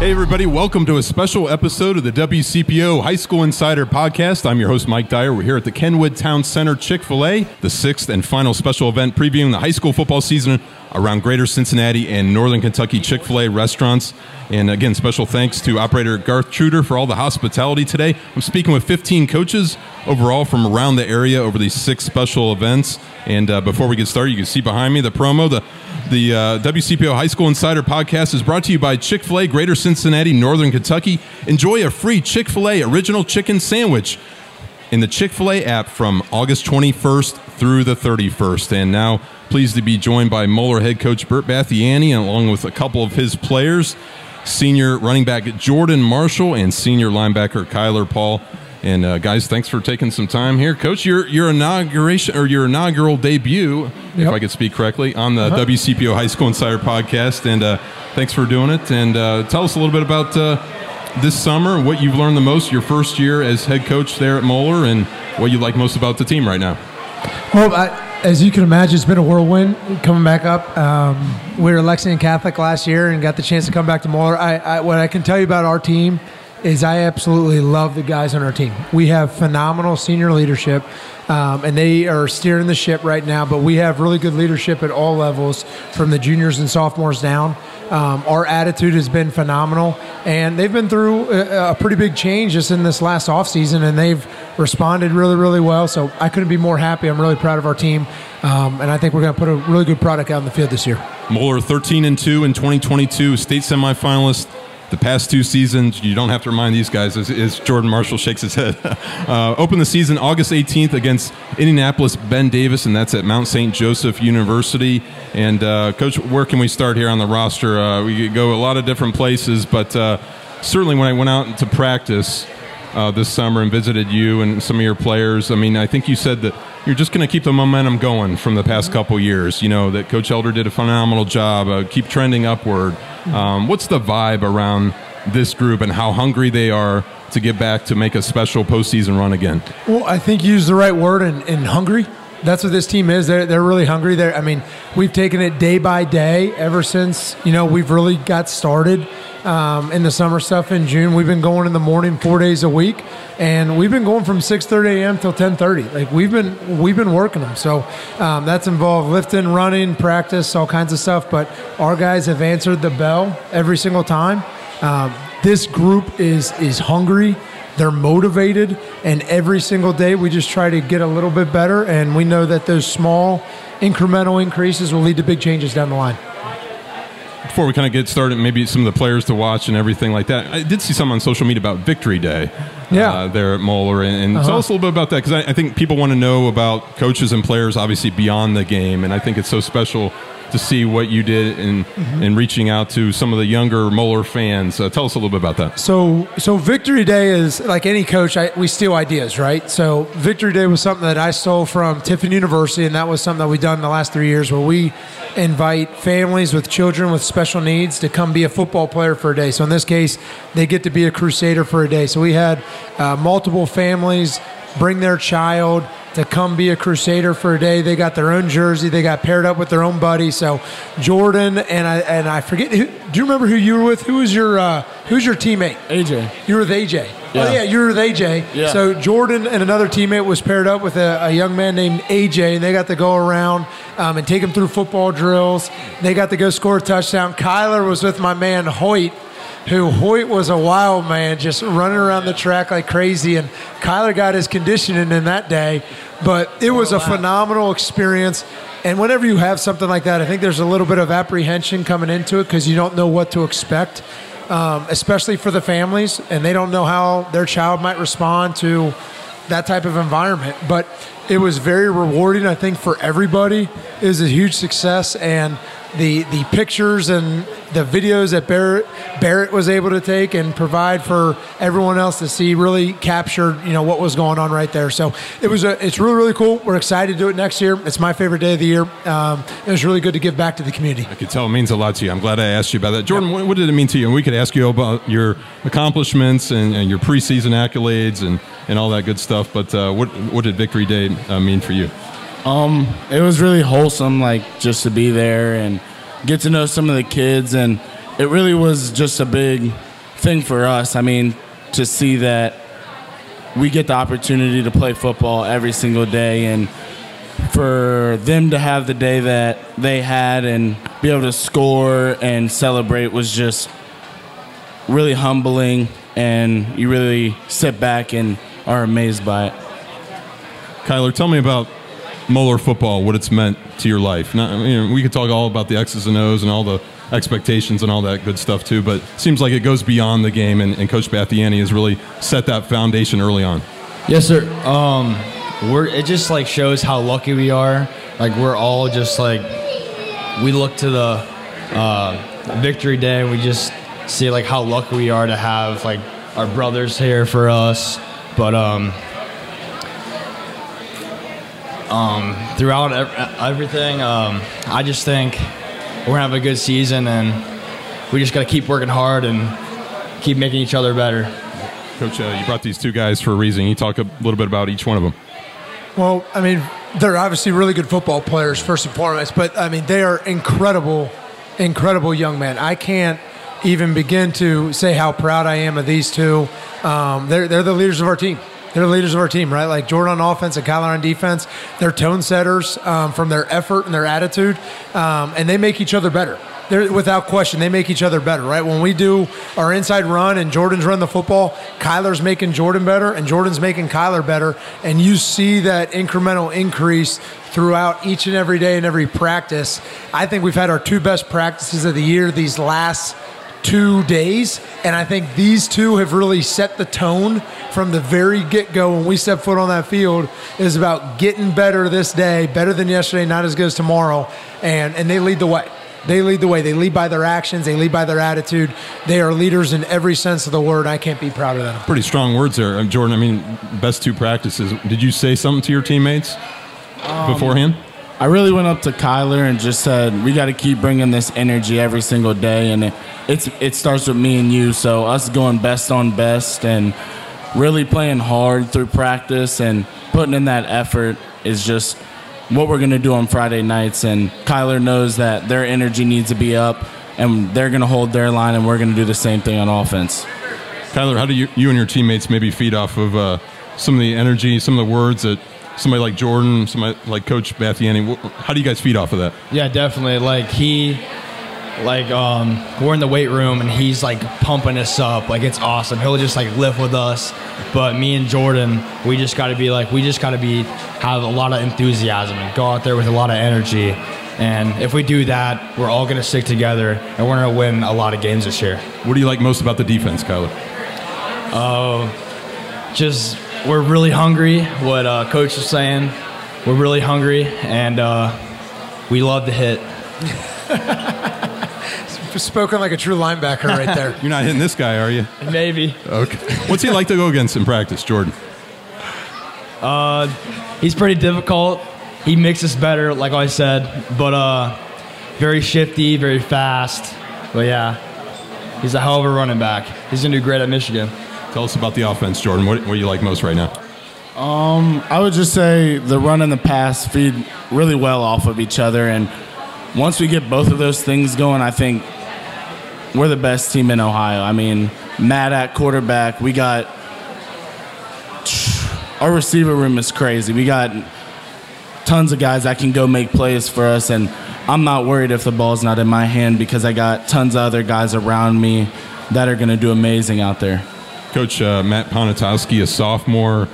Hey, everybody, welcome to a special episode of the WCPO High School Insider Podcast. I'm your host, Mike Dyer. We're here at the Kenwood Town Center Chick fil A, the sixth and final special event previewing the high school football season around greater Cincinnati and northern Kentucky Chick fil A restaurants. And again, special thanks to operator Garth Truder for all the hospitality today. I'm speaking with 15 coaches overall from around the area over these six special events. And uh, before we get started, you can see behind me the promo, the the uh, WCPO High School Insider podcast is brought to you by Chick fil A, Greater Cincinnati, Northern Kentucky. Enjoy a free Chick fil A original chicken sandwich in the Chick fil A app from August 21st through the 31st. And now, pleased to be joined by Moeller head coach Bert Bathiany, along with a couple of his players, senior running back Jordan Marshall and senior linebacker Kyler Paul. And uh, guys, thanks for taking some time here, Coach. Your your inauguration or your inaugural debut, yep. if I could speak correctly, on the uh-huh. WCPO High School Insider podcast. And uh, thanks for doing it. And uh, tell us a little bit about uh, this summer, what you've learned the most, your first year as head coach there at Moeller, and what you like most about the team right now. Well, I, as you can imagine, it's been a whirlwind coming back up. Um, we were Lexington Catholic last year and got the chance to come back to Moeller. I, I, what I can tell you about our team is I absolutely love the guys on our team. We have phenomenal senior leadership, um, and they are steering the ship right now. But we have really good leadership at all levels, from the juniors and sophomores down. Um, our attitude has been phenomenal, and they've been through a, a, pretty big change just in this last offseason, and they've responded really, really well. So I couldn't be more happy. I'm really proud of our team, um, and I think we're going to put a really good product out in the field this year. Moeller 13 and 2 in 2022, state semifinalist the past two seasons, you don't have to remind these guys, as, as Jordan Marshall shakes his head. uh, open the season August 18th against Indianapolis Ben Davis, and that's at Mount St. Joseph University. And, uh, Coach, where can we start here on the roster? Uh, we go a lot of different places, but uh, certainly when I went out to practice, uh, this summer and visited you and some of your players. I mean, I think you said that you're just going to keep the momentum going from the past couple years. You know that Coach Elder did a phenomenal job. Uh, keep trending upward. Um, what's the vibe around this group and how hungry they are to get back to make a special postseason run again? Well, I think you used the right word in, in hungry. That's what this team is. They're, they're really hungry. They're, I mean, we've taken it day by day ever since you know we've really got started um, in the summer stuff in June. We've been going in the morning four days a week, and we've been going from 6:30 a.m. till 10:30. Like we've been we've been working them. So um, that's involved lifting, running, practice, all kinds of stuff. But our guys have answered the bell every single time. Um, this group is is hungry. They're motivated, and every single day we just try to get a little bit better. And we know that those small incremental increases will lead to big changes down the line before we kind of get started, maybe some of the players to watch and everything like that. I did see something on social media about Victory Day. Yeah, uh, there at Moeller, and, and uh-huh. tell us a little bit about that because I, I, think people want to know about coaches and players, obviously beyond the game, and I think it's so special to see what you did in mm-hmm. in reaching out to some of the younger Moeller fans. Uh, tell us a little bit about that. So, so Victory Day is like any coach. I, we steal ideas, right? So, Victory Day was something that I stole from Tiffin University, and that was something that we've done the last three years, where we invite families with children with special needs to come be a football player for a day. So, in this case, they get to be a crusader for a day. So, we had uh, multiple families bring their child to come be a Crusader for a day. They got their own jersey. They got paired up with their own buddy. So Jordan and I and I forget. Who, do you remember who you were with? Who was your uh, Who's your teammate? AJ. You were with AJ. Yeah. Oh yeah, you were with AJ. Yeah. So Jordan and another teammate was paired up with a, a young man named AJ, and they got to go around um, and take him through football drills. They got to go score a touchdown. Kyler was with my man Hoyt who Hoyt was a wild man, just running around the track like crazy. And Kyler got his conditioning in that day, but it was a phenomenal experience. And whenever you have something like that, I think there's a little bit of apprehension coming into it because you don't know what to expect, um, especially for the families, and they don't know how their child might respond to that type of environment. But it was very rewarding, I think, for everybody. It was a huge success, and the the pictures and the videos that Barrett Barrett was able to take and provide for everyone else to see really captured you know what was going on right there. So it was a, it's really really cool. We're excited to do it next year. It's my favorite day of the year. Um, it was really good to give back to the community. I can tell it means a lot to you. I'm glad I asked you about that, Jordan. Yep. What did it mean to you? And we could ask you about your accomplishments and, and your preseason accolades and, and all that good stuff. But uh, what what did Victory Day uh, mean for you? Um, it was really wholesome, like just to be there and get to know some of the kids, and it really was just a big thing for us. I mean, to see that we get the opportunity to play football every single day and for them to have the day that they had and be able to score and celebrate was just really humbling and you really sit back and are amazed by it. Kyler, tell me about Moeller football, what it's meant to your life. Not, you know, we could talk all about the X's and O's and all the expectations and all that good stuff too, but it seems like it goes beyond the game, and, and Coach Bathiany has really set that foundation early on. Yes, sir. Um, we're it just like shows how lucky we are. Like we're all just like we look to the uh, victory day and we just see like how lucky we are to have like our brothers here for us. But um, um, throughout ev- everything, um, I just think we're gonna have a good season and we just gotta keep working hard and keep making each other better. Coach, uh, you brought these two guys for a reason. Can you talk a little bit about each one of them? Well, I mean, they're obviously really good football players, first and foremost, but I mean, they are incredible, incredible young men. I can't even begin to say how proud I am of these two. Um, they're, they're the leaders of our team. They're the leaders of our team, right? Like Jordan on offense and Kyler on defense. They're tone setters um, from their effort and their attitude, um, and they make each other better. They're, without question, they make each other better, right? When we do our inside run and Jordan's run the football, Kyler's making Jordan better and Jordan's making Kyler better. And you see that incremental increase throughout each and every day and every practice. I think we've had our two best practices of the year these last two days. And I think these two have really set the tone from the very get go when we step foot on that field is about getting better this day, better than yesterday, not as good as tomorrow. And, and they lead the way. They lead the way. They lead by their actions. They lead by their attitude. They are leaders in every sense of the word. I can't be proud of them. Pretty strong words there, Um, Jordan. I mean, best two practices. Did you say something to your teammates beforehand? I really went up to Kyler and just said, "We got to keep bringing this energy every single day, and it, it's it starts with me and you. So us going best on best and really playing hard through practice and putting in that effort is just what we're gonna do on Friday nights. And Kyler knows that their energy needs to be up, and they're gonna hold their line, and we're gonna do the same thing on offense. Kyler, how do you, you and your teammates maybe feed off of uh, some of the energy, some of the words that somebody like Jordan, somebody like Coach Bathiany, wh- how do you guys feed off of that? Yeah, definitely. Like he, like um, we're in the weight room and he's like pumping us up. Like it's awesome. He'll just like lift with us. But me and Jordan, we just got to be like, we just got to be have a lot of enthusiasm and go out there with a lot of energy. And if we do that, we're all gonna stick together and we're gonna win a lot of games this year. What do you like most about the defense, Kyler? Just we're really hungry. What uh, coach was saying, we're really hungry and uh, we love to hit. Spoken like a true linebacker right there. You're not hitting this guy, are you? Maybe. Okay. What's he like to go against in practice, Jordan? Uh, He's pretty difficult. He makes us better, like I said, but uh, very shifty, very fast. But yeah, he's a hell of a running back. He's gonna do great at Michigan. Tell us about the offense, Jordan. What, what do you like most right now? Um, I would just say the run and the pass feed really well off of each other, and once we get both of those things going, I think we're the best team in Ohio. I mean, Matt at quarterback, we got our receiver room is crazy. We got tons of guys that can go make plays for us, and I'm not worried if the ball's not in my hand because I got tons of other guys around me that are going to do amazing out there. Coach uh, Matt Ponatoski, a sophomore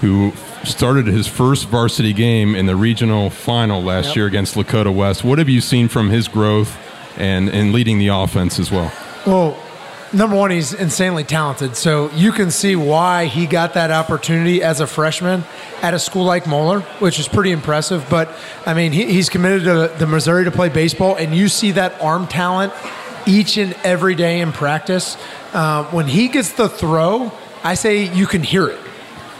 who started his first varsity game in the regional final last Yep. year against Lakota West. What have you seen from his growth and, and leading the offense as well? Well, number one, he's insanely talented. So you can see why he got that opportunity as a freshman at a school like Moeller, which is pretty impressive. But I mean, he, he's committed to the Missouri to play baseball, and you see that arm talent each and every day in practice. Uh, when he gets the throw, I say you can hear it.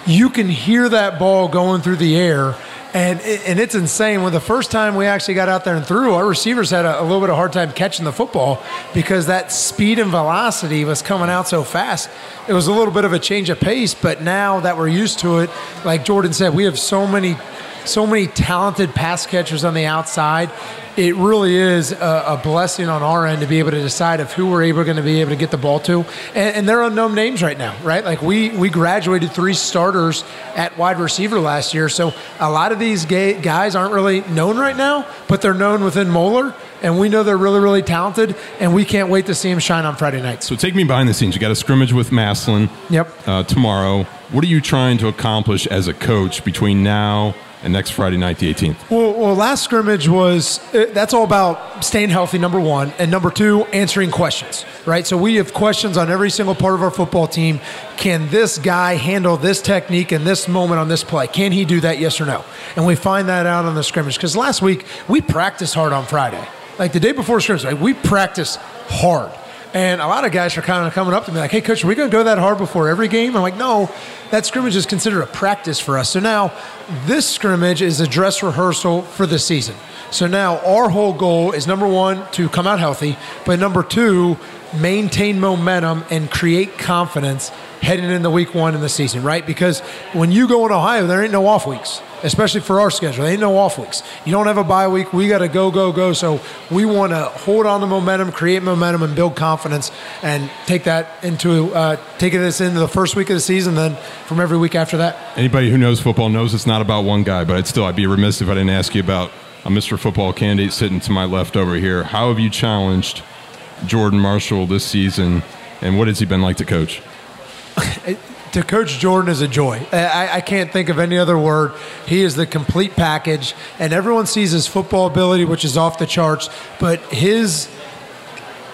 You can hear that ball going through the air. And, and it's insane. When the first time we actually got out there and threw, our receivers had a, a little bit of hard time catching the football because that speed and velocity was coming out so fast. It was a little bit of a change of pace, but now that we're used to it, like Jordan said, we have so many so many talented pass catchers on the outside. It really is a, a blessing on our end to be able to decide of who we're able going to be able to get the ball to, and, and they're unknown names right now, right? Like we we graduated three starters at wide receiver last year, so a lot of these gay, guys aren't really known right now, but they're known within Moeller, and we know they're really really talented, and we can't wait to see them shine on Friday night. So take me behind the scenes. You got a scrimmage with Maslin. Yep. uh, tomorrow. What are you trying to accomplish as a coach between now and next Friday night, the 18th? Well, well, last scrimmage was uh, that's all about staying healthy. Number one, and number two, answering questions. Right. So we have questions on every single part of our football team. Can this guy handle this technique in this moment on this play? Can he do that? Yes or no? And we find that out on the scrimmage because last week we practiced hard on Friday. Like the day before scrimmage, like we practiced hard. And a lot of guys are kind of coming up to me like, hey, coach, are we going to go that hard before every game? I'm like, no, that scrimmage is considered a practice for us. So now this scrimmage is a dress rehearsal for the season. So now our whole goal is number one, to come out healthy, but number two, maintain momentum and create confidence heading into week one in the season, right? Because when you go in Ohio, there ain't no off weeks, especially for our schedule. There ain't no off weeks. You don't have a bye week. We got to go, go, go. So we want to hold on to momentum, create momentum, and build confidence, and take that into uh, taking this into the first week of the season, then from every week after that. Anybody who knows football knows it's not about one guy, but I'd still, I'd be remiss if I didn't ask you about a Mr. Football candidate sitting to my left over here. How have you challenged Jordan Marshall this season, and what has he been like to coach? to coach Jordan is a joy. I, I, can't think of any other word. He is the complete package, and everyone sees his football ability, which is off the charts, but his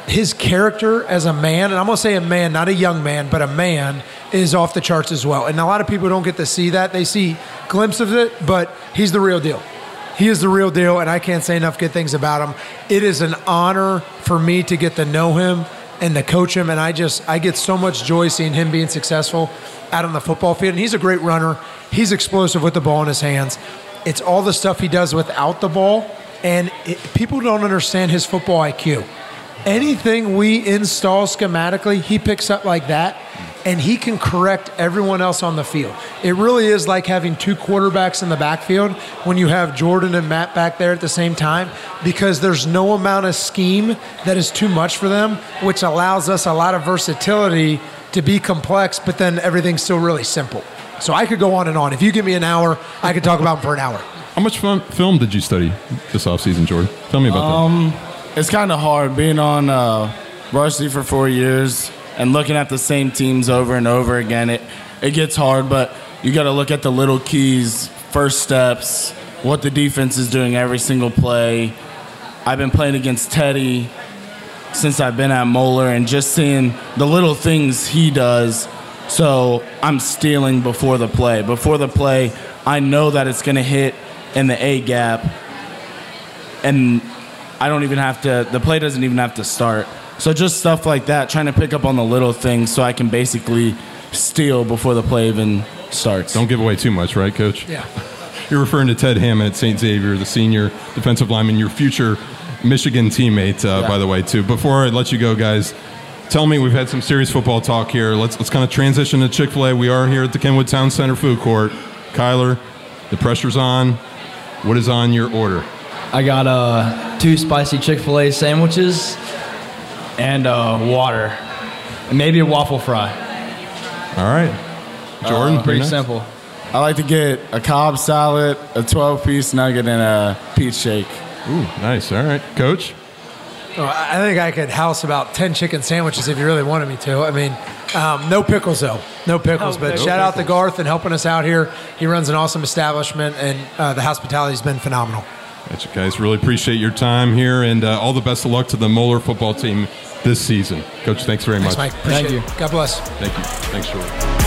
his character as a man, and I'm gonna say a man, not a young man, but a man, is off the charts as well. And a lot of people don't get to see that. They see glimpses of it, but he's the real deal. He is the real deal, and I can't say enough good things about him. It is an honor for me to get to know him and to coach him. And I just I get so much joy seeing him being successful out on the football field. And he's a great runner. He's explosive with the ball in his hands. It's all the stuff he does without the ball, and it, people don't understand his football IQ. Anything we install schematically, he picks up like that, and he can correct everyone else on the field. It really is like having two quarterbacks in the backfield when you have Jordan and Matt back there at the same time because there's no amount of scheme that is too much for them, which allows us a lot of versatility to be complex, but then everything's still really simple. So I could go on and on. If you give me an hour, I could talk about him for an hour. How much fun, film did you study this offseason, Jordan? Tell me about um, that. It's kind of hard being on uh, varsity for four years and looking at the same teams over and over again. It it gets hard, but you got to look at the little keys, first steps, what the defense is doing every single play. I've been playing against Teddy since I've been at Moeller and just seeing the little things he does. So I'm stealing before the play. Before the play, I know that it's going to hit in the A gap, and I don't even have to, the play doesn't even have to start. So just stuff like that, trying to pick up on the little things so I can basically steal before the play even starts. Don't give away too much, right, Coach? Yeah. You're referring to Ted Hammond at St. Xavier, the senior defensive lineman, your future Michigan teammate, uh, yeah. by the way, too. Before I let you go, guys, tell me we've had some serious football talk here. Let's let's kind of transition to Chick Fil A. We are here at the Kenwood Town Center food court. Kyler, the pressure's on. What is on your order? I got uh, two spicy Chick Fil A sandwiches and uh, water, and maybe a waffle fry. All right, Jordan. Uh, pretty simple. I like to get a Cobb salad, a 12 piece nugget, and a peach shake. Ooh, nice. All right, Coach. Well, I think I could house about 10 chicken sandwiches if you really wanted me to. I mean, um, no pickles, though. No pickles. but no shout pickles. out to Garth and helping us out here. He runs an awesome establishment, and uh, the hospitality's been phenomenal. Gotcha, guys. Really appreciate your time here, and uh, all the best of luck to the Moeller football team this season. Coach, thanks very thanks, much. Mike. Appreciate Thank you. God bless. Thank you. Thanks, Jordan.